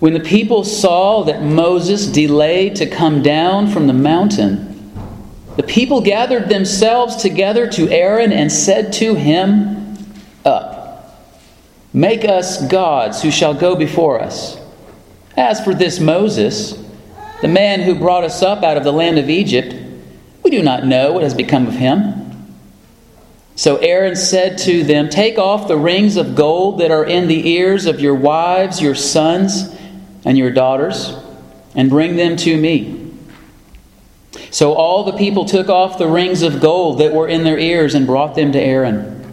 When the people saw that Moses delayed to come down from the mountain, the people gathered themselves together to Aaron and said to him, Up, make us gods who shall go before us. As for this Moses, the man who brought us up out of the land of Egypt, we do not know what has become of him. So Aaron said to them, Take off the rings of gold that are in the ears of your wives, your sons, and your daughters, and bring them to me. So all the people took off the rings of gold that were in their ears and brought them to Aaron.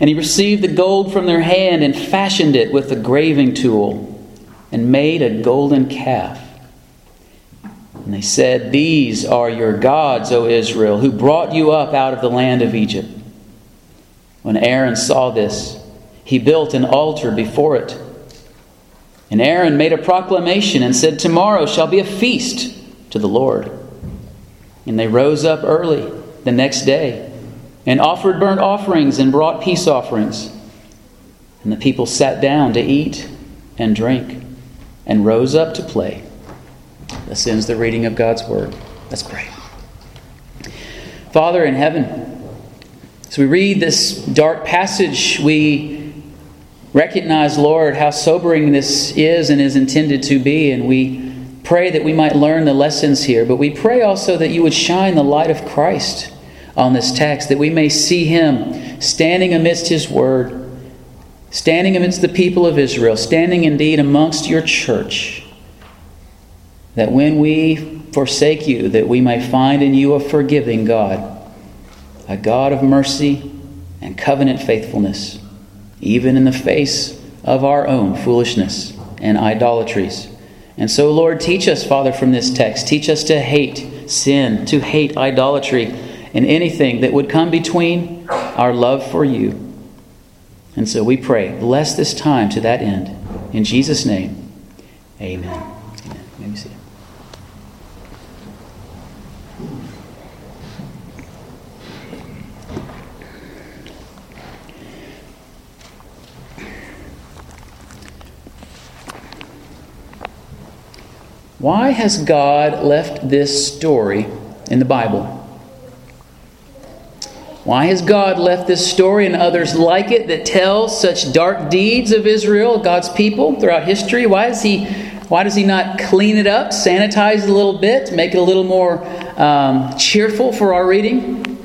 And he received the gold from their hand and fashioned it with a graving tool and made a golden calf. And they said, These are your gods, O Israel, who brought you up out of the land of Egypt. When Aaron saw this, he built an altar before it and Aaron made a proclamation and said, Tomorrow shall be a feast to the Lord. And they rose up early the next day and offered burnt offerings and brought peace offerings. And the people sat down to eat and drink and rose up to play. This ends the reading of God's word. Let's pray. Father in heaven, as we read this dark passage, we recognize, Lord, how sobering this is and is intended to be, and we pray that we might learn the lessons here. But we pray also that you would shine the light of Christ on this text, that we may see him standing amidst his word, standing amidst the people of Israel, standing indeed amongst your church. That when we forsake you, that we may find in you a forgiving God, a God of mercy and covenant faithfulness even in the face of our own foolishness and idolatries. And so, Lord, teach us, Father, from this text. Teach us to hate sin, to hate idolatry, and anything that would come between our love for you. And so we pray, bless this time to that end. In Jesus' name, amen. amen. Maybe see. Why has God left this story in the Bible? Why has God left this story and others like it that tell such dark deeds of Israel, God's people, throughout history? Why does He, why does he not clean it up, sanitize it a little bit, make it a little more um, cheerful for our reading?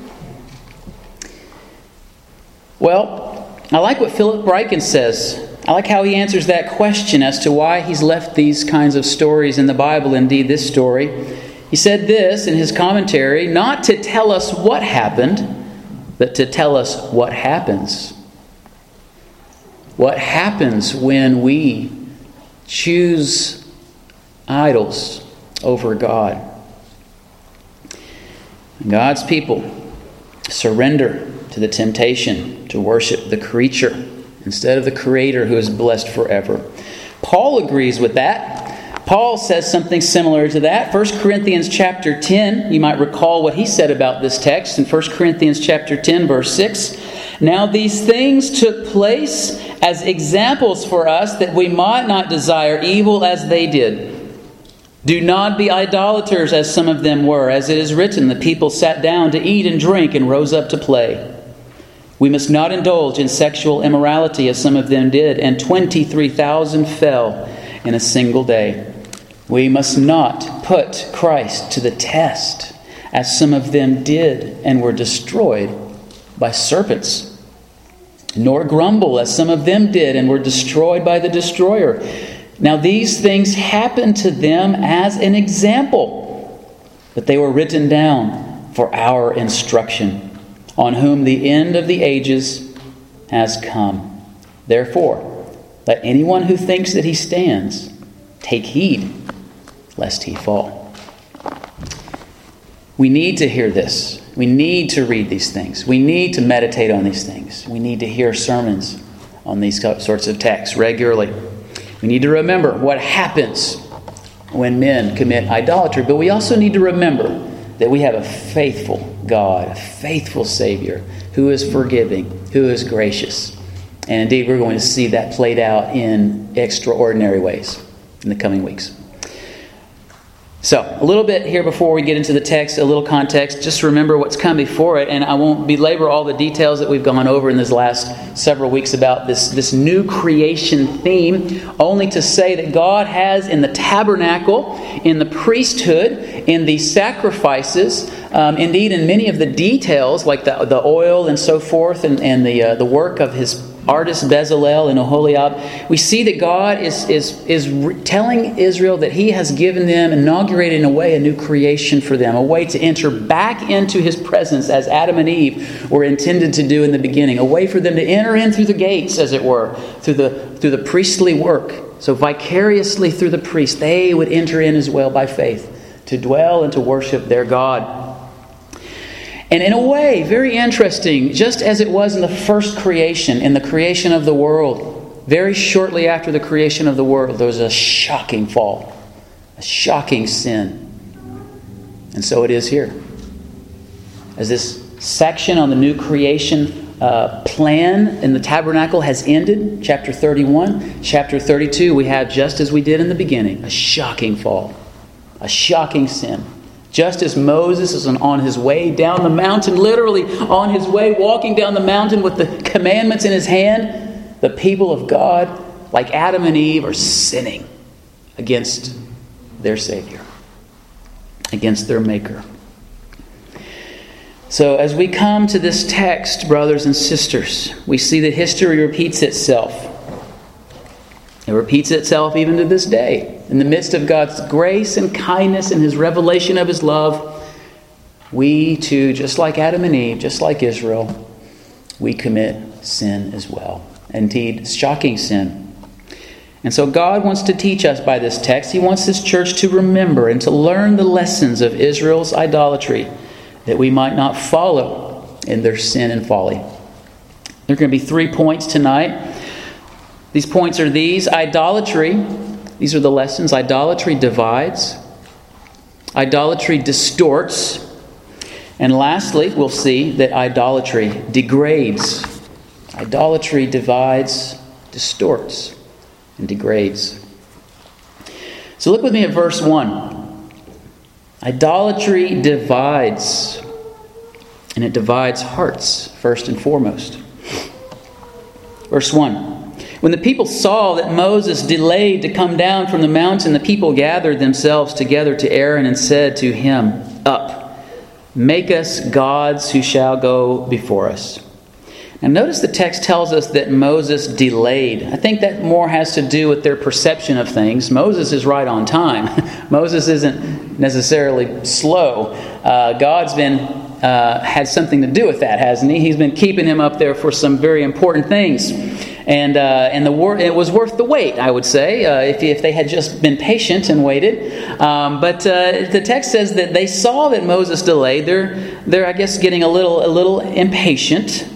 Well, I like what Philip Ryken says I like how he answers that question as to why he's left these kinds of stories in the Bible, indeed, this story. He said this in his commentary not to tell us what happened, but to tell us what happens. What happens when we choose idols over God? God's people surrender to the temptation to worship the creature instead of the Creator who is blessed forever. Paul agrees with that. Paul says something similar to that. 1 Corinthians chapter 10, you might recall what he said about this text in 1 Corinthians chapter 10 verse 6. Now these things took place as examples for us that we might not desire evil as they did. Do not be idolaters as some of them were, as it is written, the people sat down to eat and drink and rose up to play. We must not indulge in sexual immorality as some of them did, and 23,000 fell in a single day. We must not put Christ to the test as some of them did and were destroyed by serpents, nor grumble as some of them did and were destroyed by the destroyer. Now, these things happened to them as an example, but they were written down for our instruction on whom the end of the ages has come. Therefore, let anyone who thinks that he stands take heed lest he fall. We need to hear this. We need to read these things. We need to meditate on these things. We need to hear sermons on these sorts of texts regularly. We need to remember what happens when men commit idolatry, but we also need to remember that we have a faithful God, a faithful Savior who is forgiving, who is gracious. And indeed, we're going to see that played out in extraordinary ways in the coming weeks. So, a little bit here before we get into the text, a little context. Just remember what's come before it, and I won't belabor all the details that we've gone over in these last several weeks about this, this new creation theme, only to say that God has in the tabernacle, in the priesthood, in the sacrifices, um, indeed in many of the details, like the, the oil and so forth, and, and the, uh, the work of his artist Bezalel and Oholiab, we see that God is, is, is telling Israel that He has given them, inaugurated in a way, a new creation for them, a way to enter back into His presence as Adam and Eve were intended to do in the beginning, a way for them to enter in through the gates, as it were, through the, through the priestly work. So, vicariously through the priest, they would enter in as well by faith to dwell and to worship their God. And in a way, very interesting, just as it was in the first creation, in the creation of the world, very shortly after the creation of the world, there was a shocking fall, a shocking sin. And so it is here. As this section on the new creation uh, plan in the tabernacle has ended, chapter 31, chapter 32, we have, just as we did in the beginning, a shocking fall, a shocking sin. Just as Moses is on his way down the mountain, literally on his way walking down the mountain with the commandments in his hand, the people of God, like Adam and Eve, are sinning against their Savior, against their Maker. So, as we come to this text, brothers and sisters, we see that history repeats itself. It repeats itself even to this day. In the midst of God's grace and kindness and His revelation of His love, we too, just like Adam and Eve, just like Israel, we commit sin as well. Indeed, shocking sin. And so God wants to teach us by this text. He wants this church to remember and to learn the lessons of Israel's idolatry that we might not follow in their sin and folly. There are going to be three points tonight. These points are these idolatry, these are the lessons. Idolatry divides, idolatry distorts, and lastly, we'll see that idolatry degrades. Idolatry divides, distorts, and degrades. So look with me at verse 1. Idolatry divides, and it divides hearts, first and foremost. Verse 1. When the people saw that Moses delayed to come down from the mountain, the people gathered themselves together to Aaron and said to him, Up, make us gods who shall go before us. Now, notice the text tells us that Moses delayed. I think that more has to do with their perception of things. Moses is right on time, Moses isn't necessarily slow. Uh, God's been uh, had something to do with that, hasn't he? He's been keeping him up there for some very important things and uh, and the wor- it was worth the wait, I would say, uh, if, if they had just been patient and waited. Um, but uh, the text says that they saw that Moses delayed. They're they're I guess getting a little a little impatient.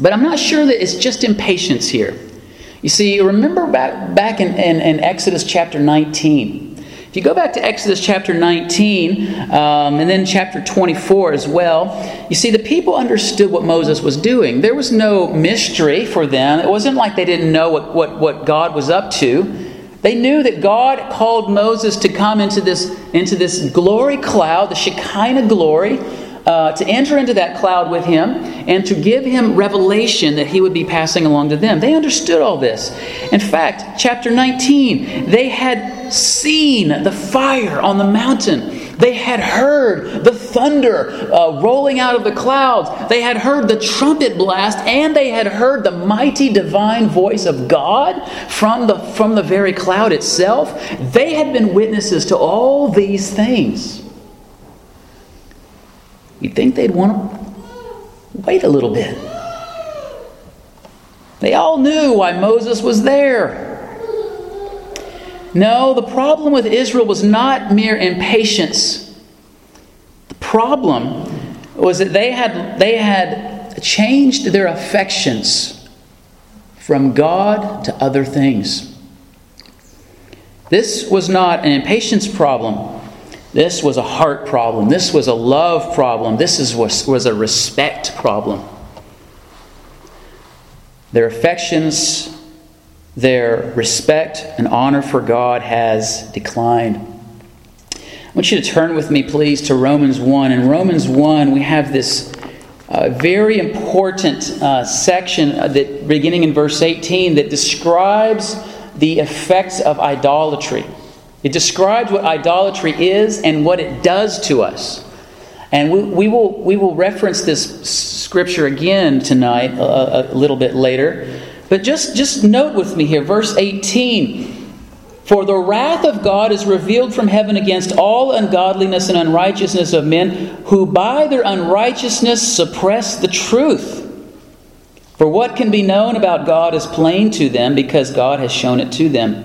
But I'm not sure that it's just impatience here. You see, remember back back in, in, in Exodus chapter 19. If you go back to Exodus chapter 19 um, and then chapter 24 as well, you see the people understood what Moses was doing. There was no mystery for them. It wasn't like they didn't know what, what, what God was up to. They knew that God called Moses to come into this, into this glory cloud, the Shekinah glory, uh, to enter into that cloud with him and to give him revelation that he would be passing along to them. They understood all this. In fact, chapter 19, they had seen the fire on the mountain. They had heard the thunder uh, rolling out of the clouds. They had heard the trumpet blast, and they had heard the mighty divine voice of God from the, from the very cloud itself. They had been witnesses to all these things. You'd think they'd want to wait a little bit. They all knew why Moses was there. No, the problem with Israel was not mere impatience. The problem was that they had, they had changed their affections from God to other things. This was not an impatience problem. This was a heart problem. This was a love problem. This is, was, was a respect problem. Their affections their respect and honor for God has declined. I want you to turn with me, please, to Romans 1. In Romans 1, we have this uh, very important uh, section that, beginning in verse 18 that describes the effects of idolatry. It describes what idolatry is and what it does to us. And we, we, will, we will reference this scripture again tonight, a, a little bit later. But just, just note with me here, verse 18. For the wrath of God is revealed from heaven against all ungodliness and unrighteousness of men who by their unrighteousness suppress the truth. For what can be known about God is plain to them because God has shown it to them.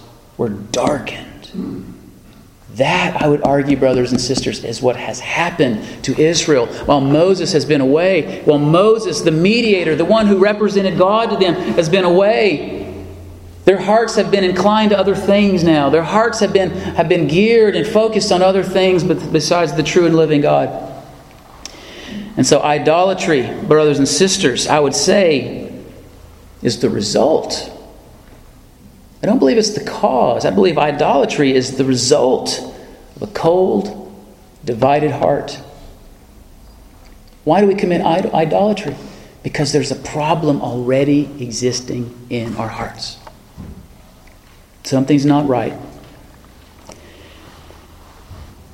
were darkened. That, I would argue, brothers and sisters, is what has happened to Israel while Moses has been away. While Moses, the mediator, the one who represented God to them, has been away. Their hearts have been inclined to other things now. Their hearts have been, have been geared and focused on other things besides the true and living God. And so, idolatry, brothers and sisters, I would say, is the result I don't believe it's the cause. I believe idolatry is the result of a cold, divided heart. Why do we commit idolatry? Because there's a problem already existing in our hearts. Something's not right.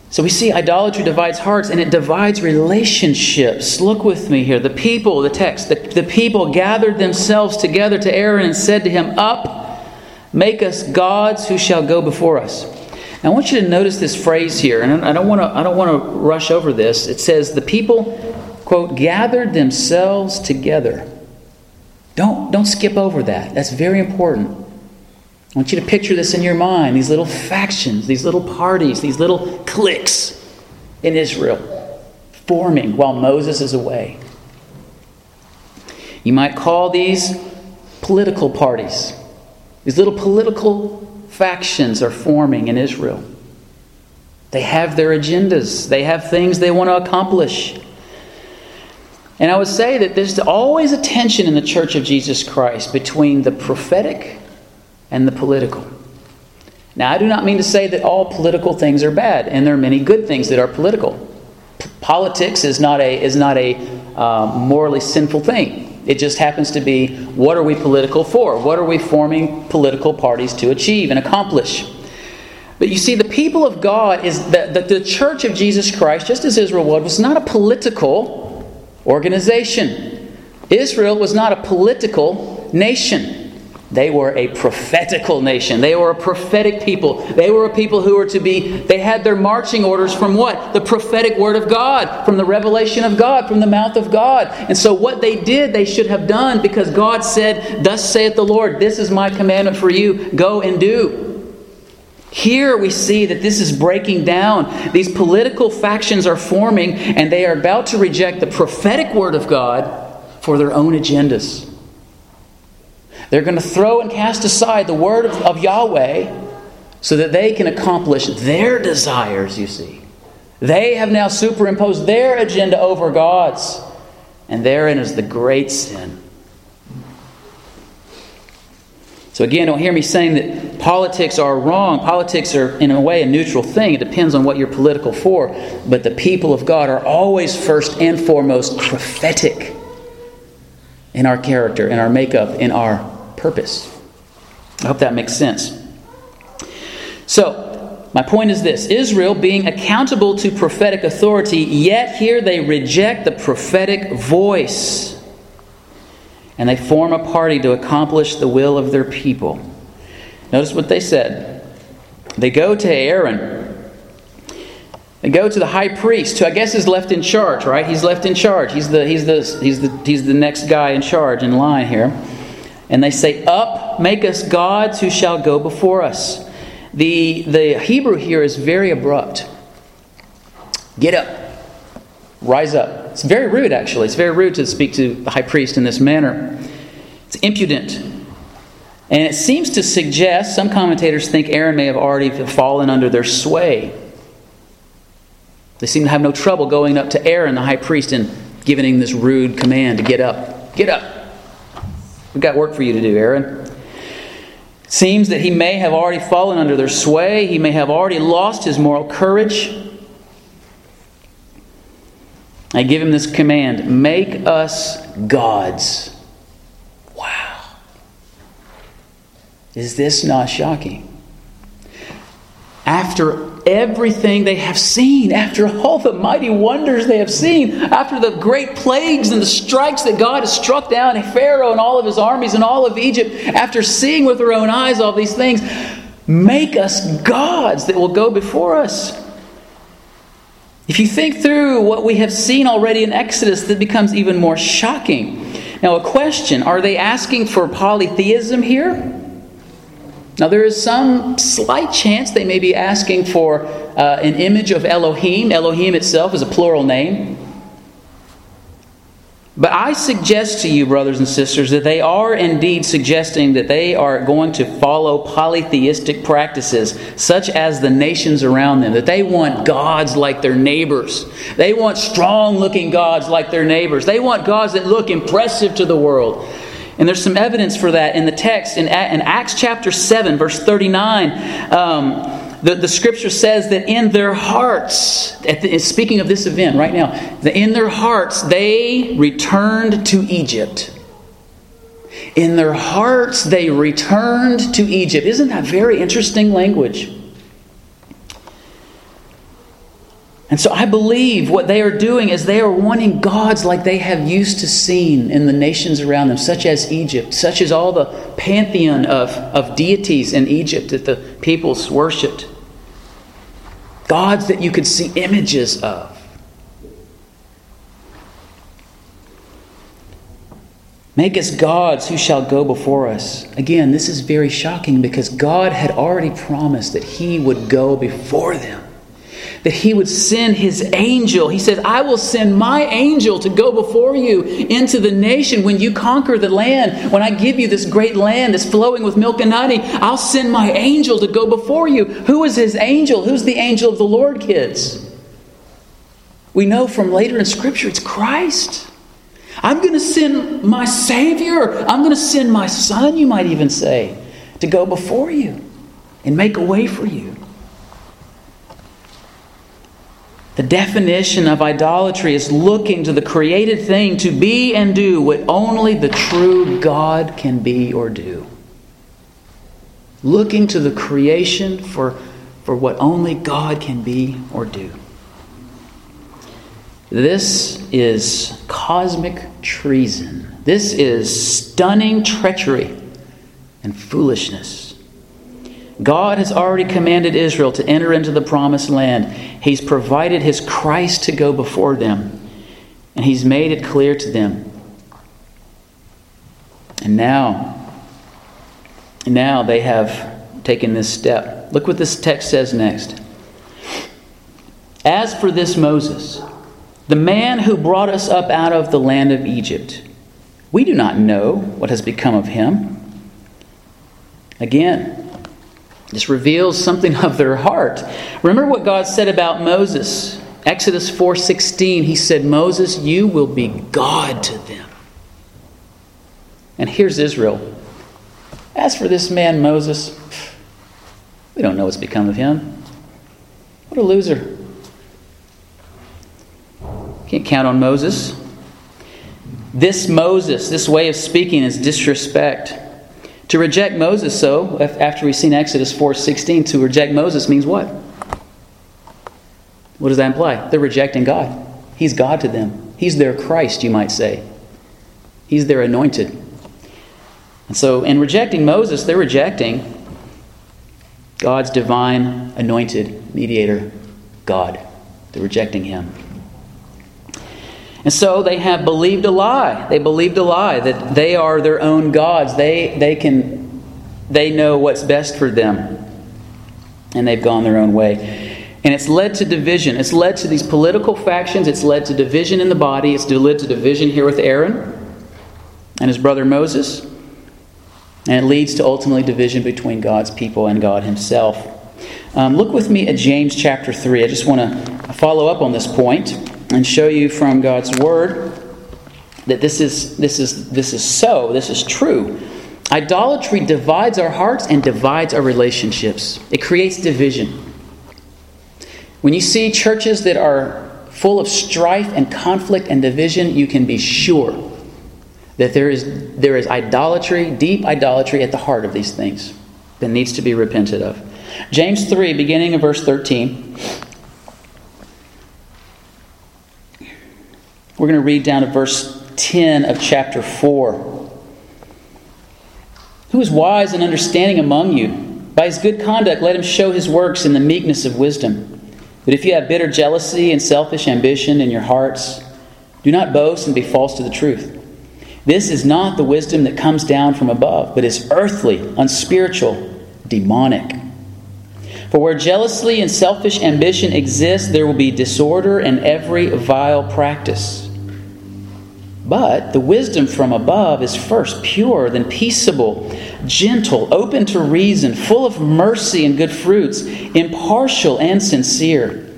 So we see idolatry divides hearts and it divides relationships. Look with me here. The people, the text, the, the people gathered themselves together to Aaron and said to him, Up Make us gods who shall go before us. Now, I want you to notice this phrase here, and I don't want to, I don't want to rush over this. It says, The people, quote, gathered themselves together. Don't, don't skip over that. That's very important. I want you to picture this in your mind these little factions, these little parties, these little cliques in Israel forming while Moses is away. You might call these political parties. These little political factions are forming in Israel. They have their agendas, they have things they want to accomplish. And I would say that there's always a tension in the Church of Jesus Christ between the prophetic and the political. Now, I do not mean to say that all political things are bad, and there are many good things that are political. P- politics is not a, is not a uh, morally sinful thing. It just happens to be what are we political for? What are we forming political parties to achieve and accomplish? But you see, the people of God is that the, the church of Jesus Christ, just as Israel was, was not a political organization. Israel was not a political nation. They were a prophetical nation. They were a prophetic people. They were a people who were to be, they had their marching orders from what? The prophetic word of God, from the revelation of God, from the mouth of God. And so what they did, they should have done because God said, Thus saith the Lord, this is my commandment for you, go and do. Here we see that this is breaking down. These political factions are forming, and they are about to reject the prophetic word of God for their own agendas. They're going to throw and cast aside the word of, of Yahweh so that they can accomplish their desires, you see. They have now superimposed their agenda over God's, and therein is the great sin. So, again, don't hear me saying that politics are wrong. Politics are, in a way, a neutral thing. It depends on what you're political for. But the people of God are always first and foremost prophetic in our character, in our makeup, in our purpose. I hope that makes sense. So, my point is this Israel being accountable to prophetic authority, yet here they reject the prophetic voice. And they form a party to accomplish the will of their people. Notice what they said. They go to Aaron. They go to the high priest, who I guess is left in charge, right? He's left in charge. He's the, he's the, he's the, he's the next guy in charge in line here. And they say, Up, make us gods who shall go before us. The, the Hebrew here is very abrupt. Get up, rise up. It's very rude, actually. It's very rude to speak to the high priest in this manner. It's impudent. And it seems to suggest, some commentators think Aaron may have already fallen under their sway. They seem to have no trouble going up to Aaron, the high priest, and giving him this rude command to get up. Get up. We've got work for you to do, Aaron. Seems that he may have already fallen under their sway. He may have already lost his moral courage. I give him this command make us gods. Wow. Is this not shocking? After everything they have seen, after all the mighty wonders they have seen, after the great plagues and the strikes that God has struck down Pharaoh and all of his armies and all of Egypt, after seeing with their own eyes all these things, make us gods that will go before us. If you think through what we have seen already in Exodus, that becomes even more shocking. Now, a question are they asking for polytheism here? Now, there is some slight chance they may be asking for uh, an image of Elohim. Elohim itself is a plural name. But I suggest to you, brothers and sisters, that they are indeed suggesting that they are going to follow polytheistic practices, such as the nations around them, that they want gods like their neighbors. They want strong looking gods like their neighbors. They want gods that look impressive to the world. And there's some evidence for that in the text. In, in Acts chapter 7, verse 39, um, the, the scripture says that in their hearts, the, speaking of this event right now, that in their hearts they returned to Egypt. In their hearts they returned to Egypt. Isn't that very interesting language? And so I believe what they are doing is they are wanting gods like they have used to seen in the nations around them, such as Egypt, such as all the pantheon of, of deities in Egypt that the peoples worshipped. Gods that you could see images of. Make us gods who shall go before us. Again, this is very shocking because God had already promised that He would go before them that he would send his angel. He said, I will send my angel to go before you into the nation when you conquer the land. When I give you this great land that's flowing with milk and honey, I'll send my angel to go before you. Who is his angel? Who's the angel of the Lord, kids? We know from later in Scripture it's Christ. I'm going to send my Savior. I'm going to send my Son, you might even say, to go before you and make a way for you. The definition of idolatry is looking to the created thing to be and do what only the true God can be or do. Looking to the creation for, for what only God can be or do. This is cosmic treason. This is stunning treachery and foolishness. God has already commanded Israel to enter into the promised land. He's provided his Christ to go before them, and he's made it clear to them. And now, now they have taken this step. Look what this text says next. As for this Moses, the man who brought us up out of the land of Egypt, we do not know what has become of him. Again, this reveals something of their heart. Remember what God said about Moses. Exodus 4:16, he said, "Moses, you will be God to them." And here's Israel. As for this man Moses, we don't know what's become of him. What a loser. Can't count on Moses. This Moses, this way of speaking is disrespect. To reject Moses, so after we've seen Exodus 4:16, to reject Moses means what? What does that imply? They're rejecting God. He's God to them. He's their Christ, you might say. He's their anointed. And so, in rejecting Moses, they're rejecting God's divine anointed mediator, God. They're rejecting him. And so they have believed a lie. They believed a lie that they are their own gods. They, they, can, they know what's best for them. And they've gone their own way. And it's led to division. It's led to these political factions. It's led to division in the body. It's led to division here with Aaron and his brother Moses. And it leads to ultimately division between God's people and God Himself. Um, look with me at James chapter 3. I just want to follow up on this point and show you from God's Word that this is, this is, this is so, this is true. Idolatry divides our hearts and divides our relationships, it creates division. When you see churches that are full of strife and conflict and division, you can be sure that there is, there is idolatry, deep idolatry at the heart of these things that needs to be repented of. James 3, beginning of verse 13. We're going to read down to verse 10 of chapter 4. Who is wise and understanding among you? By his good conduct, let him show his works in the meekness of wisdom. But if you have bitter jealousy and selfish ambition in your hearts, do not boast and be false to the truth. This is not the wisdom that comes down from above, but is earthly, unspiritual, demonic. For where jealousy and selfish ambition exist, there will be disorder and every vile practice. But the wisdom from above is first pure, then peaceable, gentle, open to reason, full of mercy and good fruits, impartial and sincere.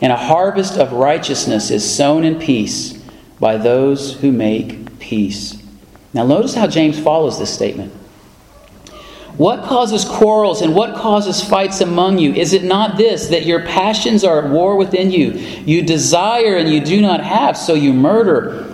And a harvest of righteousness is sown in peace by those who make peace. Now, notice how James follows this statement. What causes quarrels and what causes fights among you? Is it not this, that your passions are at war within you? You desire and you do not have, so you murder.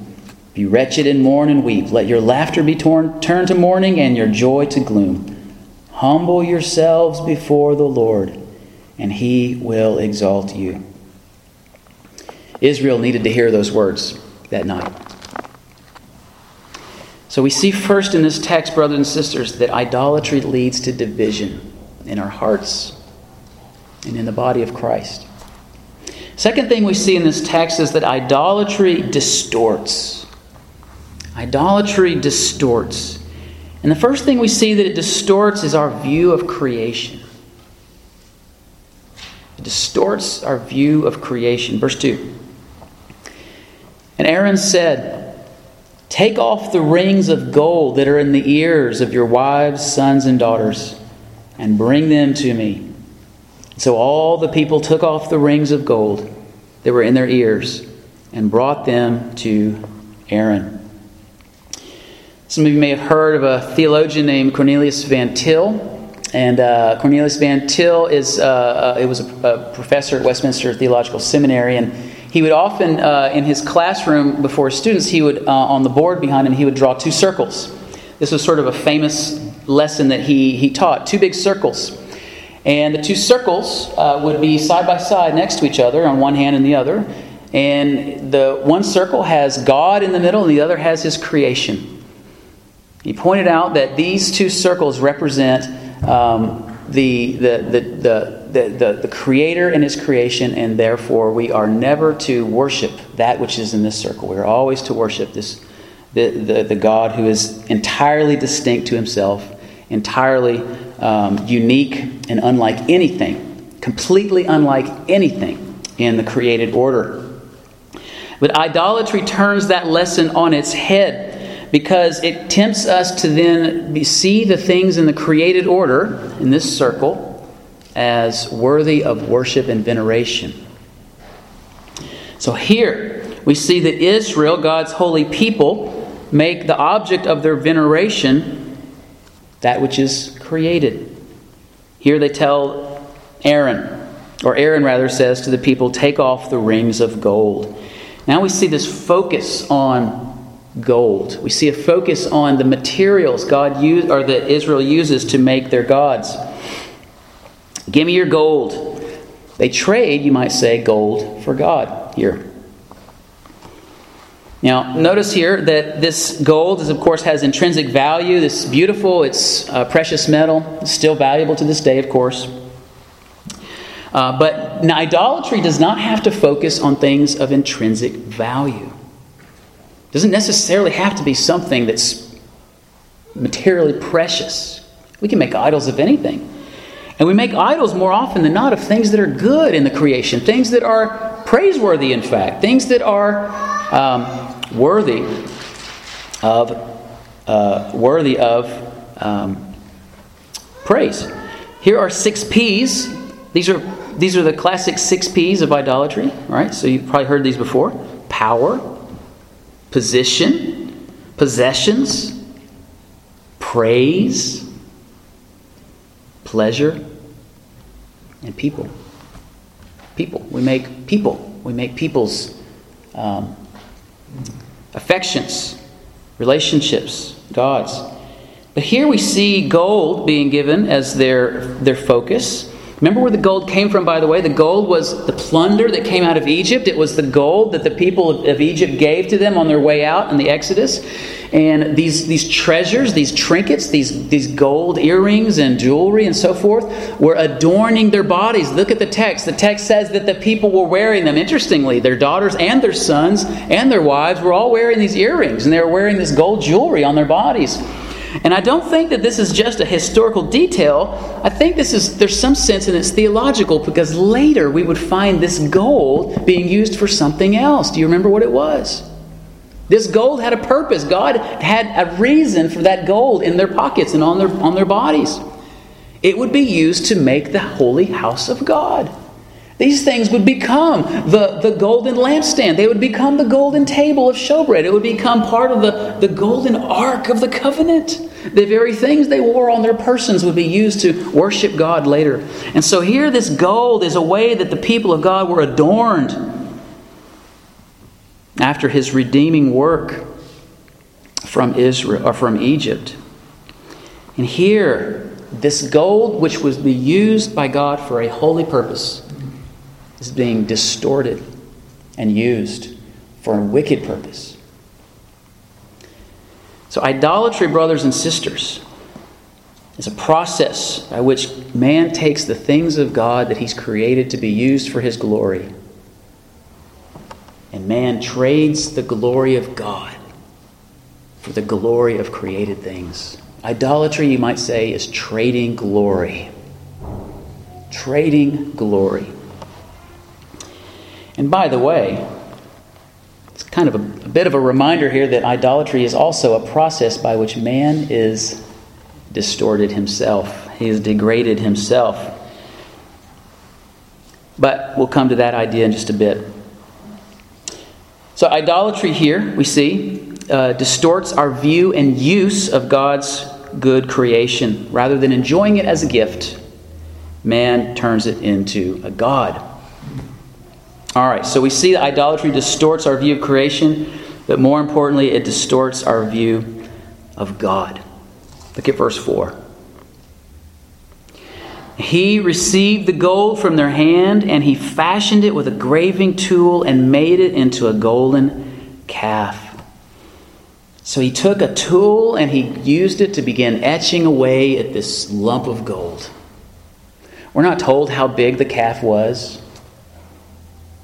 Be wretched and mourn and weep. Let your laughter be torn, turned to mourning and your joy to gloom. Humble yourselves before the Lord, and he will exalt you. Israel needed to hear those words that night. So we see first in this text, brothers and sisters, that idolatry leads to division in our hearts and in the body of Christ. Second thing we see in this text is that idolatry distorts. Idolatry distorts. And the first thing we see that it distorts is our view of creation. It distorts our view of creation. Verse 2. And Aaron said, Take off the rings of gold that are in the ears of your wives, sons, and daughters, and bring them to me. So all the people took off the rings of gold that were in their ears and brought them to Aaron. Some of you may have heard of a theologian named Cornelius Van Til. And uh, Cornelius Van Til is uh, uh, it was a, a, professor at Westminster Theological Seminary, and he would often uh, in his classroom before students, he would uh, on the board behind him, he would draw two circles. This was sort of a famous lesson that he he taught: two big circles, and the two circles uh, would be side by side next to each other on one hand and the other, and the one circle has God in the middle, and the other has His creation. He pointed out that these two circles represent um, the, the, the, the, the, the Creator and His creation, and therefore we are never to worship that which is in this circle. We are always to worship this, the, the, the God who is entirely distinct to Himself, entirely um, unique and unlike anything, completely unlike anything in the created order. But idolatry turns that lesson on its head because it tempts us to then see the things in the created order, in this circle, as worthy of worship and veneration. So here we see that Israel, God's holy people, make the object of their veneration that which is created. Here they tell Aaron, or Aaron rather says to the people, Take off the rings of gold. Now we see this focus on gold. We see a focus on the materials God use, or that Israel uses to make their gods. Give me your gold. They trade, you might say, gold for God here. Now, notice here that this gold, is, of course, has intrinsic value. This beautiful, it's uh, precious metal. It's still valuable to this day, of course. Uh, but idolatry does not have to focus on things of intrinsic value. Doesn't necessarily have to be something that's materially precious. We can make idols of anything. And we make idols more often than not of things that are good in the creation, things that are praiseworthy, in fact, things that are um, worthy of uh, worthy of um, praise. Here are six P's. These are these are the classic six P's of idolatry. Right? So you've probably heard these before: power, position, possessions, praise, pleasure, and people. People. We make people. We make people's um, affections, relationships, gods. But here we see gold being given as their, their focus. Remember where the gold came from, by the way? The gold was the plunder that came out of Egypt. It was the gold that the people of Egypt gave to them on their way out in the Exodus. And these, these treasures, these trinkets, these, these gold earrings and jewelry and so forth were adorning their bodies. Look at the text. The text says that the people were wearing them. Interestingly, their daughters and their sons and their wives were all wearing these earrings and they were wearing this gold jewelry on their bodies. And I don't think that this is just a historical detail. I think this is there's some sense in it's theological because later we would find this gold being used for something else. Do you remember what it was? This gold had a purpose. God had a reason for that gold in their pockets and on their, on their bodies. It would be used to make the holy house of God. These things would become the, the golden lampstand. They would become the golden table of showbread. It would become part of the, the golden ark of the covenant. The very things they wore on their persons would be used to worship God later. And so here, this gold is a way that the people of God were adorned after his redeeming work from Israel or from Egypt. And here, this gold, which was be used by God for a holy purpose, is being distorted and used for a wicked purpose. So, idolatry, brothers and sisters, is a process by which man takes the things of God that he's created to be used for his glory and man trades the glory of God for the glory of created things. Idolatry, you might say, is trading glory. Trading glory. And by the way, it's kind of a, a, bit of a reminder here that idolatry is also a process by which man is distorted himself, he is degraded himself. But we'll come to that idea in just a bit. So, idolatry here, we see, uh, distorts our view and use of God's good creation. Rather than enjoying it as a gift, man turns it into a God. All right, so we see that idolatry distorts our view of creation, but more importantly, it distorts our view of God. Look at verse 4. He received the gold from their hand, and he fashioned it with a graving tool and made it into a golden calf. So he took a tool and he used it to begin etching away at this lump of gold. We're not told how big the calf was.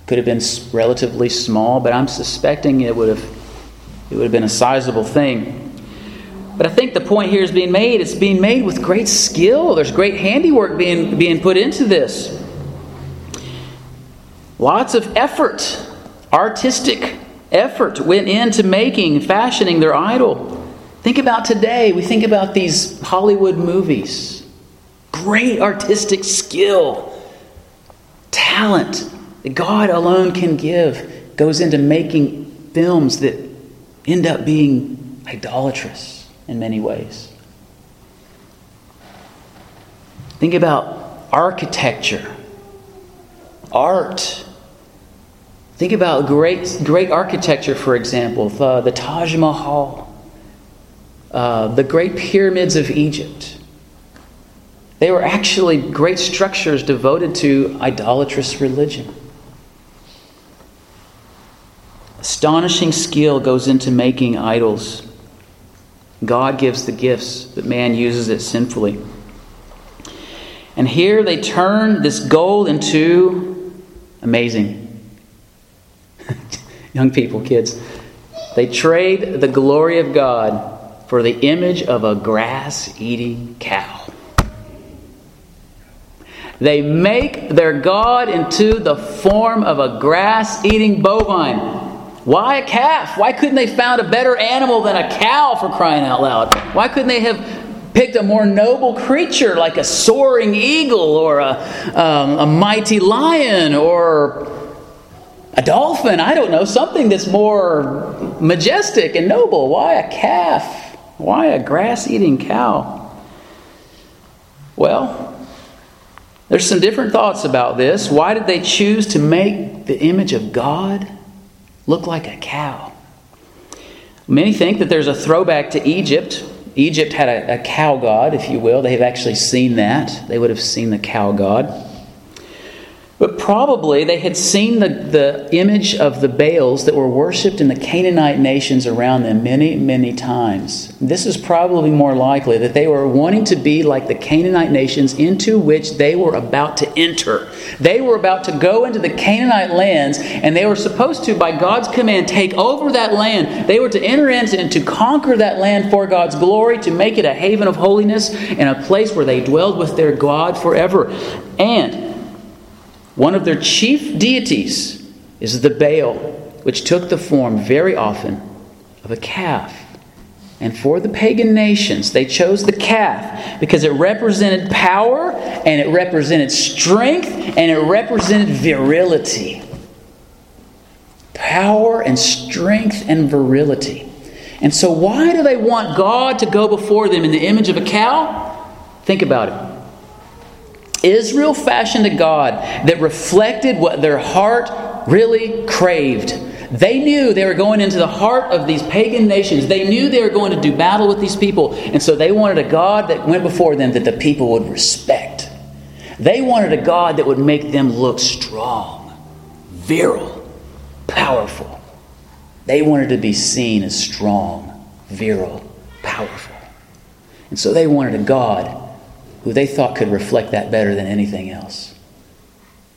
Could have been relatively small, but I'm suspecting it would have it would have been a sizable thing. But I think the point here is being made. It's being made with great skill. There's great handiwork being, being put into this. Lots of effort, artistic effort went into making, fashioning their idol. Think about today. We think about these Hollywood movies. great artistic skill, talent that God alone can give goes into making films that end up being idolatrous in many ways. Think about architecture, art. Think about great, great architecture, for example, the, the Taj Mahal, uh, the great pyramids of Egypt. They were actually great structures devoted to idolatrous religion. Astonishing skill goes into making idols. God gives the gifts, but man uses it sinfully. And here they turn this gold into amazing. Young people, kids, they trade the glory of God for the image of a grass eating cow. They make their God into the form of a grass eating bovine. Why a calf? Why couldn't they found a better animal than a cow for crying out loud? Why couldn't they have picked a more noble creature like a soaring eagle or a, um, a mighty lion or a dolphin? I don't know, something that's more majestic and noble. Why a calf? Why a grass eating cow? Well, there's some different thoughts about this. Why did they choose to make the image of God look like a cow? Many think that there's a throwback to Egypt. Egypt had a, a cow god, if you will. They have actually seen that. They would have seen the cow god. But probably they had seen the, the image of the Baals that were worshipped in the Canaanite nations around them many, many times. This is probably more likely that they were wanting to be like the Canaanite nations into which they were about to enter. They were about to go into the Canaanite lands, and they were supposed to, by God's command, take over that land. They were to enter into and to conquer that land for God's glory, to make it a haven of holiness and a place where they dwelled with their God forever. And one of their chief deities is the Baal, which took the form very often of a calf. And for the pagan nations, they chose the calf because it represented power and it represented strength and it represented virility. Power and strength and virility. And so, why do they want God to go before them in the image of a cow? Think about it. Israel fashioned a God that reflected what their heart really craved. They knew they were going into the heart of these pagan nations. They knew they were going to do battle with these people. And so they wanted a God that went before them that the people would respect. They wanted a God that would make them look strong, virile, powerful. They wanted to be seen as strong, virile, powerful. And so they wanted a God who they thought could reflect that better than anything else.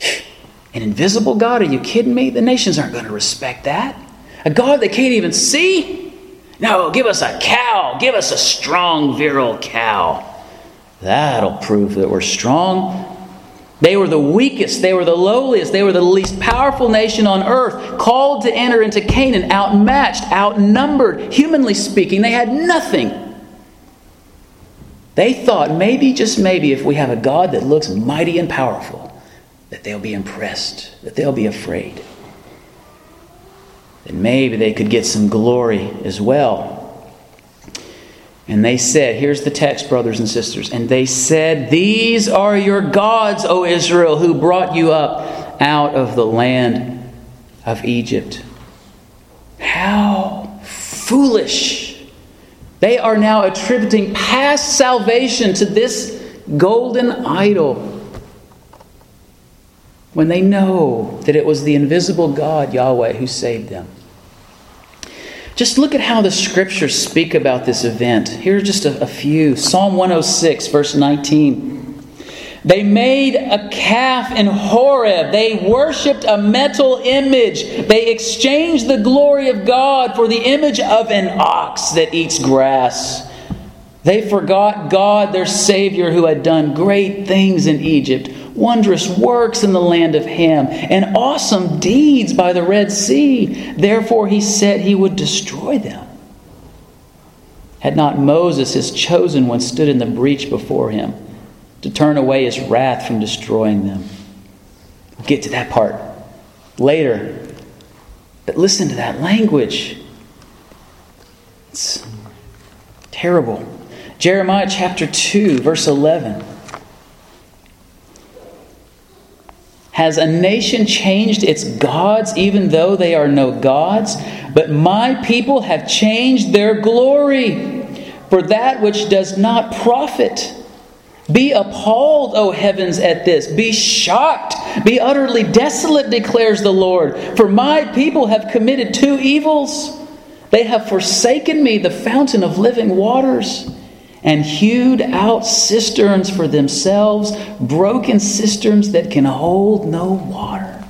An invisible God? Are you kidding me? The nations aren't going to respect that. A God they can't even see? No, give us a cow. Give us a strong, virile cow. That'll prove that we're strong. They were the weakest, they were the lowliest, they were the least powerful nation on earth, called to enter into Canaan, outmatched, outnumbered. Humanly speaking, they had nothing. They thought maybe, just maybe, if we have a God that looks mighty and powerful, that they'll be impressed, that they'll be afraid. That maybe they could get some glory as well. And they said, here's the text, brothers and sisters. And they said, These are your gods, O Israel, who brought you up out of the land of Egypt. How foolish they are now attributing past salvation to this golden idol when they know that it was the invisible God, Yahweh, who saved them. Just look at how the scriptures speak about this event. Here are just a, a few Psalm 106, verse 19. They made a calf in Horeb. They worshiped a metal image. They exchanged the glory of God for the image of an ox that eats grass. They forgot God, their Savior, who had done great things in Egypt, wondrous works in the land of Ham, and awesome deeds by the Red Sea. Therefore, he said he would destroy them. Had not Moses, his chosen one, stood in the breach before him, to turn away his wrath from destroying them. We'll get to that part later. But listen to that language. It's terrible. Jeremiah chapter 2, verse 11. Has a nation changed its gods, even though they are no gods? But my people have changed their glory for that which does not profit. Be appalled, O heavens, at this. Be shocked. Be utterly desolate, declares the Lord. For my people have committed two evils. They have forsaken me, the fountain of living waters and hewed out cisterns for themselves, broken cisterns that can hold no water.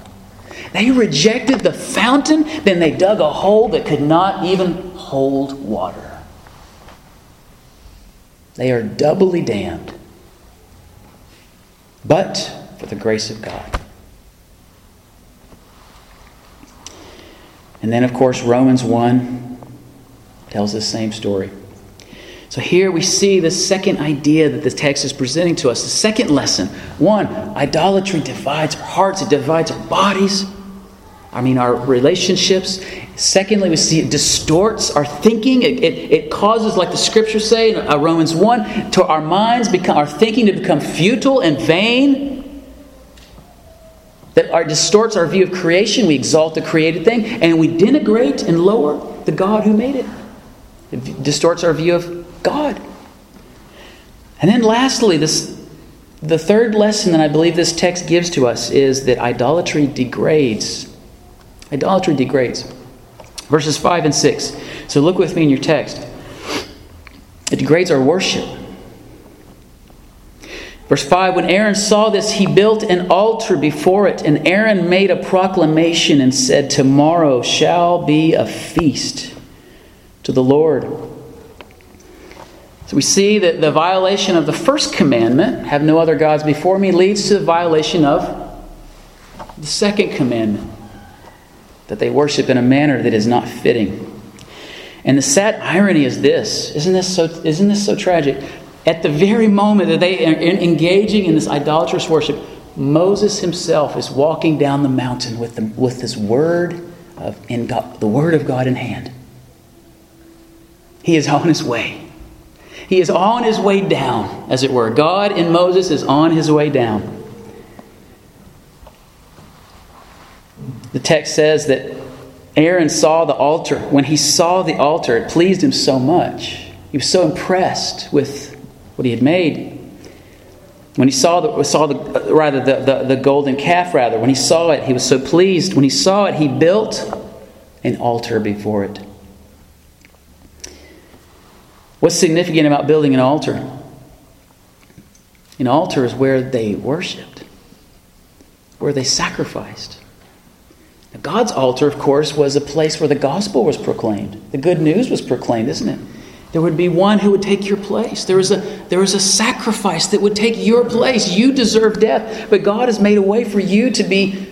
They rejected the fountain, then they dug a hole that could not even hold water. They are doubly damned. But for the grace of God. And then, of course, Romans 1 tells the same story. So here we see the second idea that the text is presenting to us. The second lesson one, idolatry divides our hearts, it divides our bodies, I mean, our relationships. Secondly, we see it distorts our thinking. It, it, it causes, like the scriptures say in uh, Romans 1, to our minds become our thinking to become futile and vain. That our, distorts our view of creation. We exalt the created thing, and we denigrate and lower the God who made it. It distorts our view of God. And then lastly, this the third lesson that I believe this text gives to us is that idolatry degrades. Idolatry degrades. Verses 5 and 6. So look with me in your text. It degrades our worship. Verse 5 When Aaron saw this, he built an altar before it, and Aaron made a proclamation and said, Tomorrow shall be a feast to the Lord. So we see that the violation of the first commandment, have no other gods before me, leads to the violation of the second commandment, that they worship in a manner that is not fitting. And the sad irony is this isn't this so, isn't this so tragic? At the very moment that they are engaging in this idolatrous worship, Moses himself is walking down the mountain with, the, with this word of in God, the word of God in hand. He is on his way. He is on his way down, as it were. God in Moses is on his way down. The text says that Aaron saw the altar. When he saw the altar, it pleased him so much. He was so impressed with what he had made. When he saw the, saw the rather the, the, the golden calf, rather, when he saw it, he was so pleased. When he saw it, he built an altar before it. What's significant about building an altar? An altar is where they worshiped, where they sacrificed. Now, God's altar, of course, was a place where the gospel was proclaimed. The good news was proclaimed, isn't it? There would be one who would take your place. There was a, there was a sacrifice that would take your place. You deserve death, but God has made a way for you to be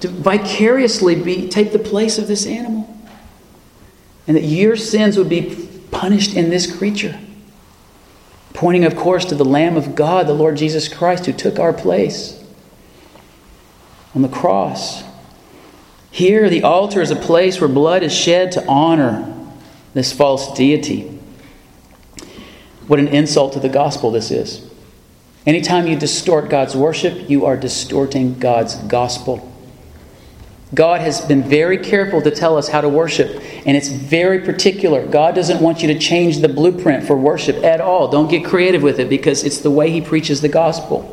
to vicariously be take the place of this animal. And that your sins would be punished in this creature. Pointing, of course, to the Lamb of God, the Lord Jesus Christ, who took our place on the cross. Here, the altar is a place where blood is shed to honor this false deity. What an insult to the gospel this is. Anytime you distort God's worship, you are distorting God's gospel. God has been very careful to tell us how to worship, and it's very particular. God doesn't want you to change the blueprint for worship at all. Don't get creative with it because it's the way He preaches the gospel.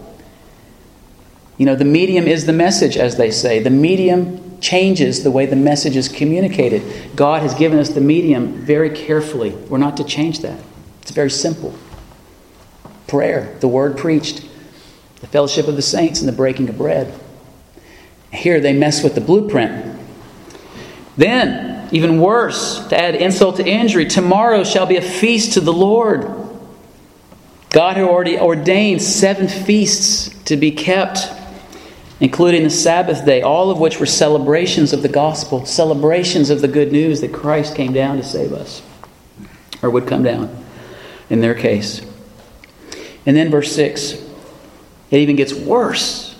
You know, the medium is the message, as they say. The medium changes the way the message is communicated. God has given us the medium very carefully. We're not to change that. It's very simple prayer, the word preached, the fellowship of the saints, and the breaking of bread. Here they mess with the blueprint. Then, even worse, to add insult to injury, tomorrow shall be a feast to the Lord. God had already ordained seven feasts to be kept, including the Sabbath day, all of which were celebrations of the gospel, celebrations of the good news that Christ came down to save us, or would come down in their case. And then, verse 6 It even gets worse.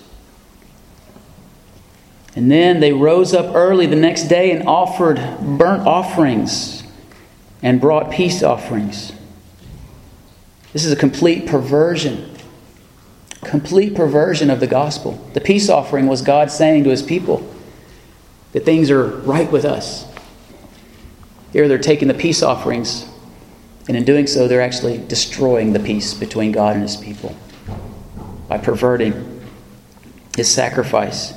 And then they rose up early the next day and offered burnt offerings and brought peace offerings. This is a complete perversion. Complete perversion of the gospel. The peace offering was God saying to his people that things are right with us. Here they're taking the peace offerings, and in doing so, they're actually destroying the peace between God and his people by perverting his sacrifice.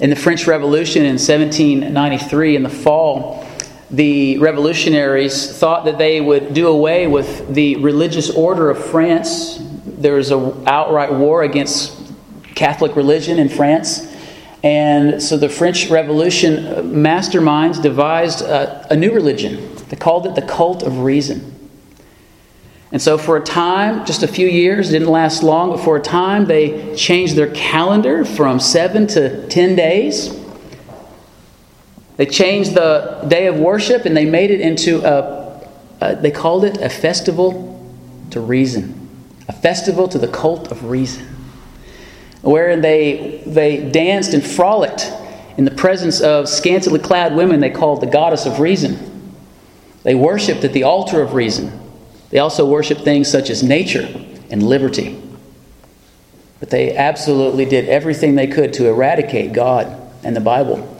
In the French Revolution in 1793, in the fall, the revolutionaries thought that they would do away with the religious order of France. There was an outright war against Catholic religion in France. And so the French Revolution uh, masterminds devised a, a new religion. They called it the cult of reason. And so, for a time, just a few years, didn't last long, but for a time, they changed their calendar from seven to ten days. They changed the day of worship and they made it into a, a they called it a festival to reason, a festival to the cult of reason, wherein they, they danced and frolicked in the presence of scantily clad women they called the goddess of reason. They worshiped at the altar of reason. They also worshiped things such as nature and liberty. But they absolutely did everything they could to eradicate God and the Bible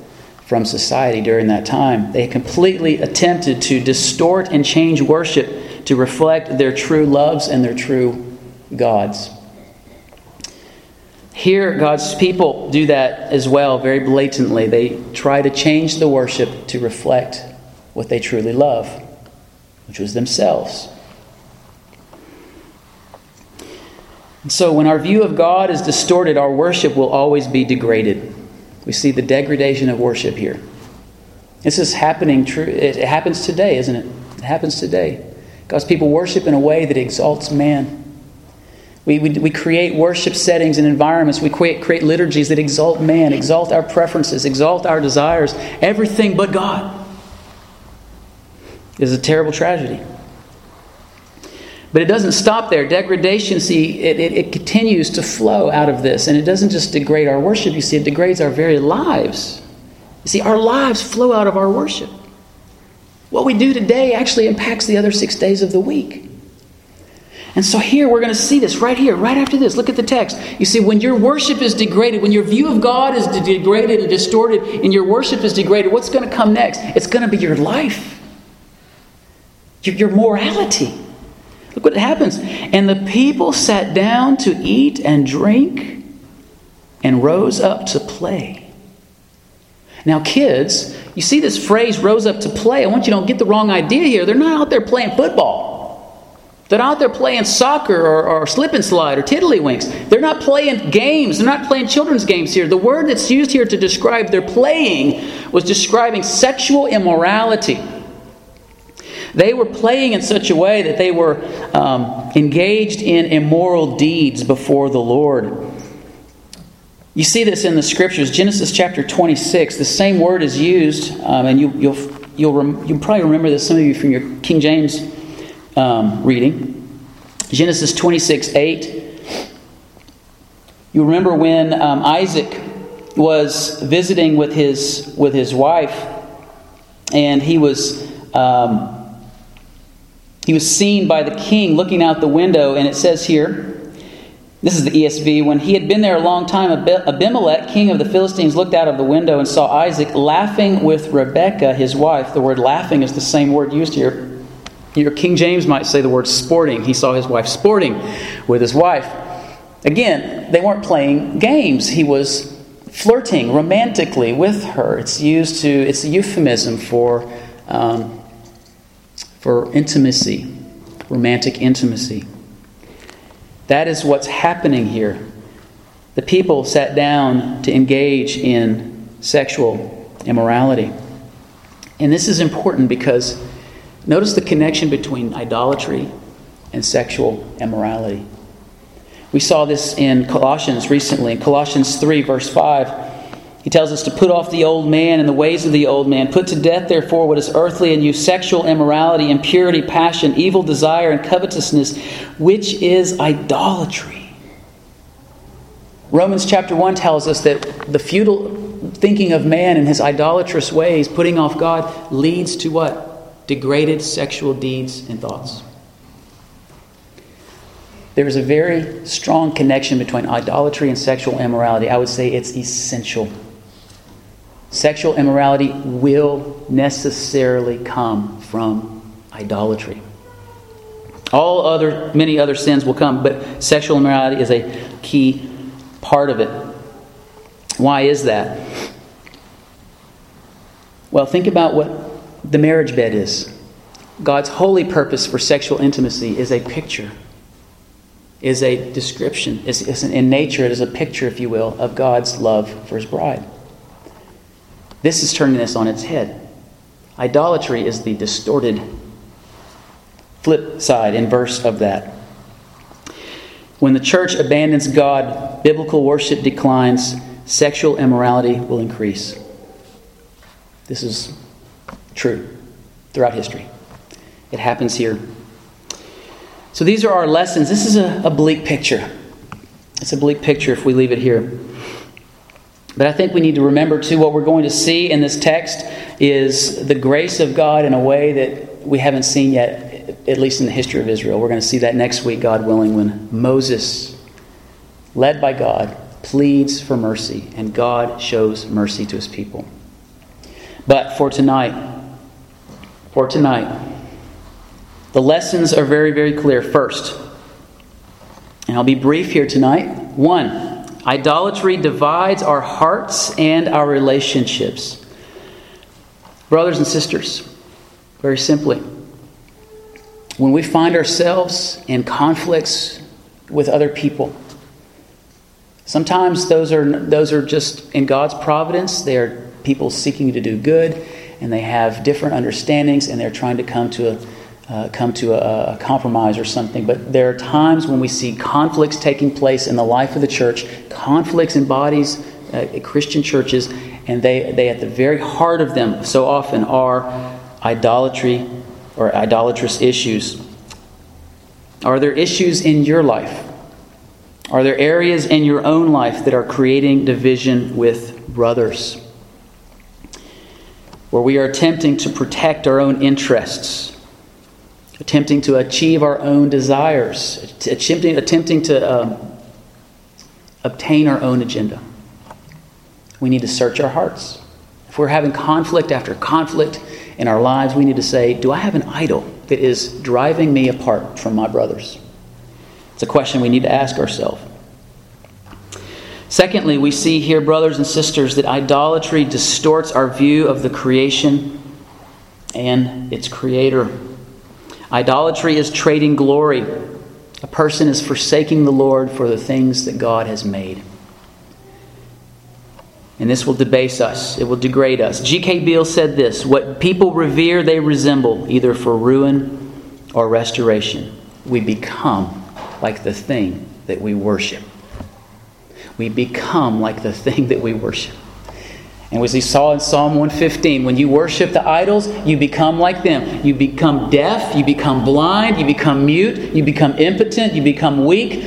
from society during that time. They completely attempted to distort and change worship to reflect their true loves and their true gods. Here, God's people do that as well very blatantly. They try to change the worship to reflect what they truly love, which was themselves. And so, when our view of God is distorted, our worship will always be degraded. We see the degradation of worship here. This is happening true. It happens today, isn't it? It happens today. God's people worship in a way that exalts man. We, we, we create worship settings and environments. We create, create liturgies that exalt man, exalt our preferences, exalt our desires, everything but God. It is a terrible tragedy. But it doesn't stop there. Degradation, see, it, it, it, continues to flow out of this. And it doesn't just degrade our worship, you see, it degrades our very lives. You see, our lives flow out of our worship. What we do today actually impacts the other six days of the week. And so here we're going to see this right here, right after this. Look at the text. You see, when your worship is degraded, when your view of God is degraded and distorted, and your worship is degraded, what's going to come next? It's going to be your life, your, your morality. Look what happens. And the people sat down to eat and drink and rose up to play. Now, kids, you see this phrase rose up to play. I want you to don't get the wrong idea here. They're not out there playing football. They're out there playing soccer or, or slip and slide or tiddlywinks. They're not playing games. They're not playing children's games here. The word that's used here to describe their playing was describing sexual immorality. They were playing in such a way that they were um, engaged in immoral deeds before the Lord. You see this in the scriptures. Genesis chapter 26, the same word is used, um, and you, you'll, you'll, you'll probably remember this, some of you from your King James um, reading. Genesis 26, 8. You remember when um, Isaac was visiting with his, with his wife, and he was um, he was seen by the king looking out the window, and it says here, this is the ESV, when he had been there a long time, Abimelech, king of the Philistines, looked out of the window and saw Isaac laughing with Rebekah, his wife. The word laughing is the same word used here. Your King James might say the word sporting. He saw his wife sporting with his wife. Again, they weren't playing games. He was flirting romantically with her. It's used to, it's a euphemism for um, for intimacy, romantic intimacy. That is what's happening here. The people sat down to engage in sexual immorality. And this is important because notice the connection between idolatry and sexual immorality. We saw this in Colossians recently. In Colossians 3, verse 5, he tells us to put off the old man and the ways of the old man. Put to death, therefore, what is earthly and you sexual immorality, impurity, passion, evil desire, and covetousness, which is idolatry. Romans chapter 1 tells us that the futile thinking of man and his idolatrous ways, putting off God, leads to what? Degraded sexual deeds and thoughts. There is a very strong connection between idolatry and sexual immorality. I would say it's essential. Sexual immorality will necessarily come from idolatry. All other, many other sins will come, but sexual immorality is a key part of it. Why is that? Well, think about what the marriage bed is. God's holy purpose for sexual intimacy is a picture, is a description, is, is in nature, it is a picture, if you will, of God's love for his bride. This is turning this on its head. Idolatry is the distorted flip side, inverse of that. When the church abandons God, biblical worship declines, sexual immorality will increase. This is true throughout history. It happens here. So these are our lessons. This is a, a bleak picture. It's a bleak picture if we leave it here. But I think we need to remember, too, what we're going to see in this text is the grace of God in a way that we haven't seen yet, at least in the history of Israel. We're going to see that next week, God willing, when Moses, led by God, pleads for mercy, and God shows mercy to his people. But for tonight, for tonight, the lessons are very, very clear. First, and I'll be brief here tonight. One, Idolatry divides our hearts and our relationships. Brothers and sisters, very simply, when we find ourselves in conflicts with other people, sometimes those are, those are just in God's providence. They are people seeking to do good, and they have different understandings, and they're trying to come to a uh, come to a, a, compromise or something. But there are times when we see conflicts taking place in the life of the church, conflicts in bodies, uh, Christian churches, and they, they, at the very heart of them, so often are idolatry or idolatrous issues. Are there issues in your life? Are there areas in your own life that are creating division with brothers? Where we are attempting to protect our own interests attempting to achieve our own desires, attempting, attempting to um, obtain our own agenda. We need to search our hearts. If we're having conflict after conflict in our lives, we need to say, Do I have an idol that is driving me apart from my brothers? It's a question we need to ask ourselves. Secondly, we see here, brothers and sisters, that idolatry distorts our view of the creation and its creator. Idolatry is trading glory. A person is forsaking the Lord for the things that God has made. And this will debase us, it will degrade us. G.K. Beale said this What people revere, they resemble, either for ruin or restoration. We become like the thing that we worship. We become like the thing that we worship. And as we saw in Psalm 115, when you worship the idols, you become like them. You become deaf, you become blind, you become mute, you become impotent, you become weak.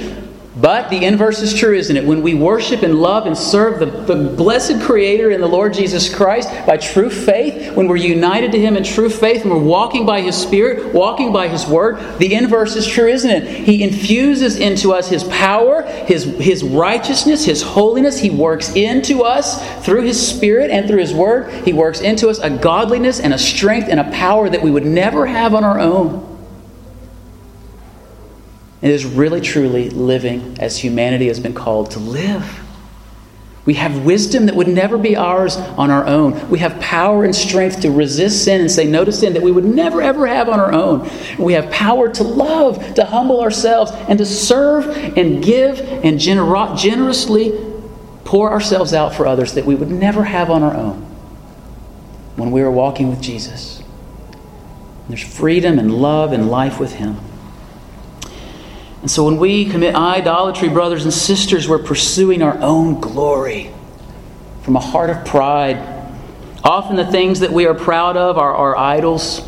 But the inverse is true, isn't it? When we worship and love and serve the, the blessed Creator in the Lord Jesus Christ by true faith, when we're united to Him in true faith and we're walking by His Spirit, walking by His Word, the inverse is true, isn't it? He infuses into us His power, His, His righteousness, His holiness. He works into us through His Spirit and through His Word. He works into us a godliness and a strength and a power that we would never have on our own. It is really, truly living as humanity has been called to live. We have wisdom that would never be ours on our own. We have power and strength to resist sin and say no to sin that we would never, ever have on our own. We have power to love, to humble ourselves, and to serve and give and gener- generously pour ourselves out for others that we would never have on our own when we are walking with Jesus. There's freedom and love and life with Him. And so when we commit idolatry, brothers and sisters, we're pursuing our own glory from a heart of pride. Often the things that we are proud of are our idols.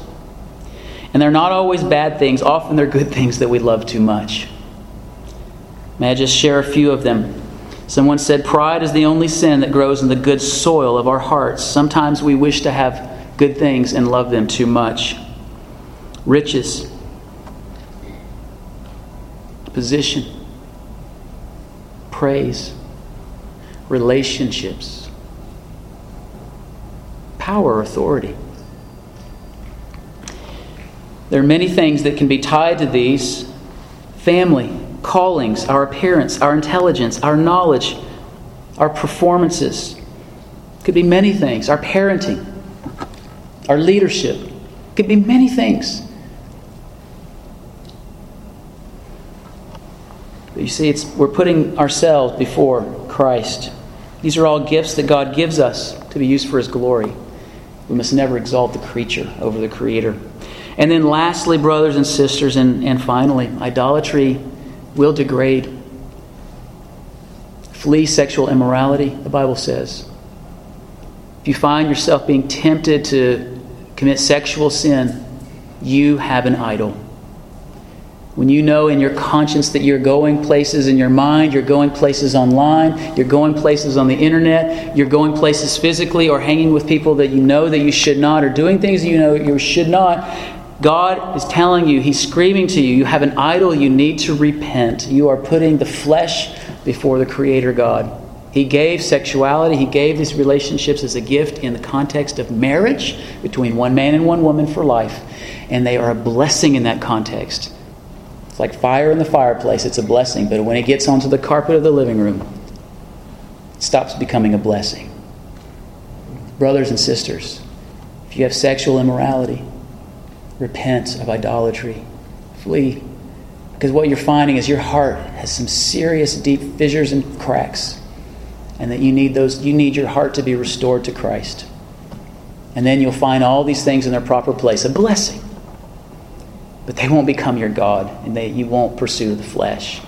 And they're not always bad things, often they're good things that we love too much. May I just share a few of them? Someone said, Pride is the only sin that grows in the good soil of our hearts. Sometimes we wish to have good things and love them too much. Riches, position, praise, relationships, power, authority. There are many things that can be tied to these family, callings, our appearance, our intelligence, our knowledge, our performances. Could be many things. Our parenting, our leadership. Could be many things. But you see, it's, we're putting ourselves before Christ. These are all gifts that God gives us to be used for His glory. We must never exalt the creature over the Creator. And then, lastly, brothers and sisters, and, and finally, idolatry will degrade. Flee sexual immorality, the Bible says. If you find yourself being tempted to commit sexual sin, you have an idol. When you know in your conscience that you're going places in your mind, you're going places online, you're going places on the internet, you're going places physically or hanging with people that you know that you should not, or doing things you know you should not, God is telling you, He's screaming to you, you have an idol, you need to repent. You are putting the flesh before the Creator God. He gave sexuality, He gave these relationships as a gift in the context of marriage between one man and one woman for life. And they are a blessing in that context. It's like fire in the fireplace, it's a blessing. But when it gets onto the carpet of the living room, it stops becoming a blessing. Brothers and sisters, if you have sexual immorality, repent of idolatry. Flee. Because what you're finding is your heart has some serious deep fissures and cracks. And that you need those you need your heart to be restored to Christ. And then you'll find all these things in their proper place, a blessing. But they won't become your God, and they, you won't pursue the flesh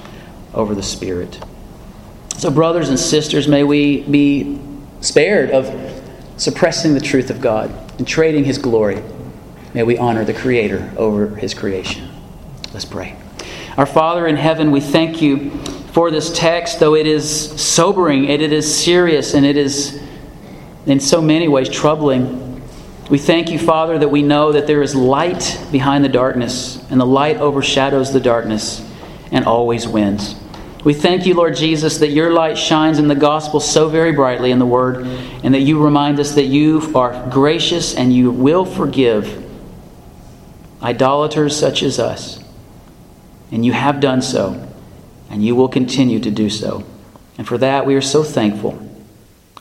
over the spirit. So, brothers and sisters, may we be spared of suppressing the truth of God and trading his glory May we honor the Creator over His creation. Let's pray. Our Father in heaven, we thank you for this text, though it is sobering it is serious and it is in so many ways troubling. We thank you, Father, that we know that there is light behind the darkness, and the light overshadows the darkness and always wins. We thank you, Lord Jesus, that your light shines in the gospel so very brightly in the Word, and that you remind us that you are gracious and you will forgive idolaters such as us. And you have done so, and you will continue to do so. And for that, we are so thankful.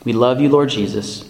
We love you, Lord Jesus.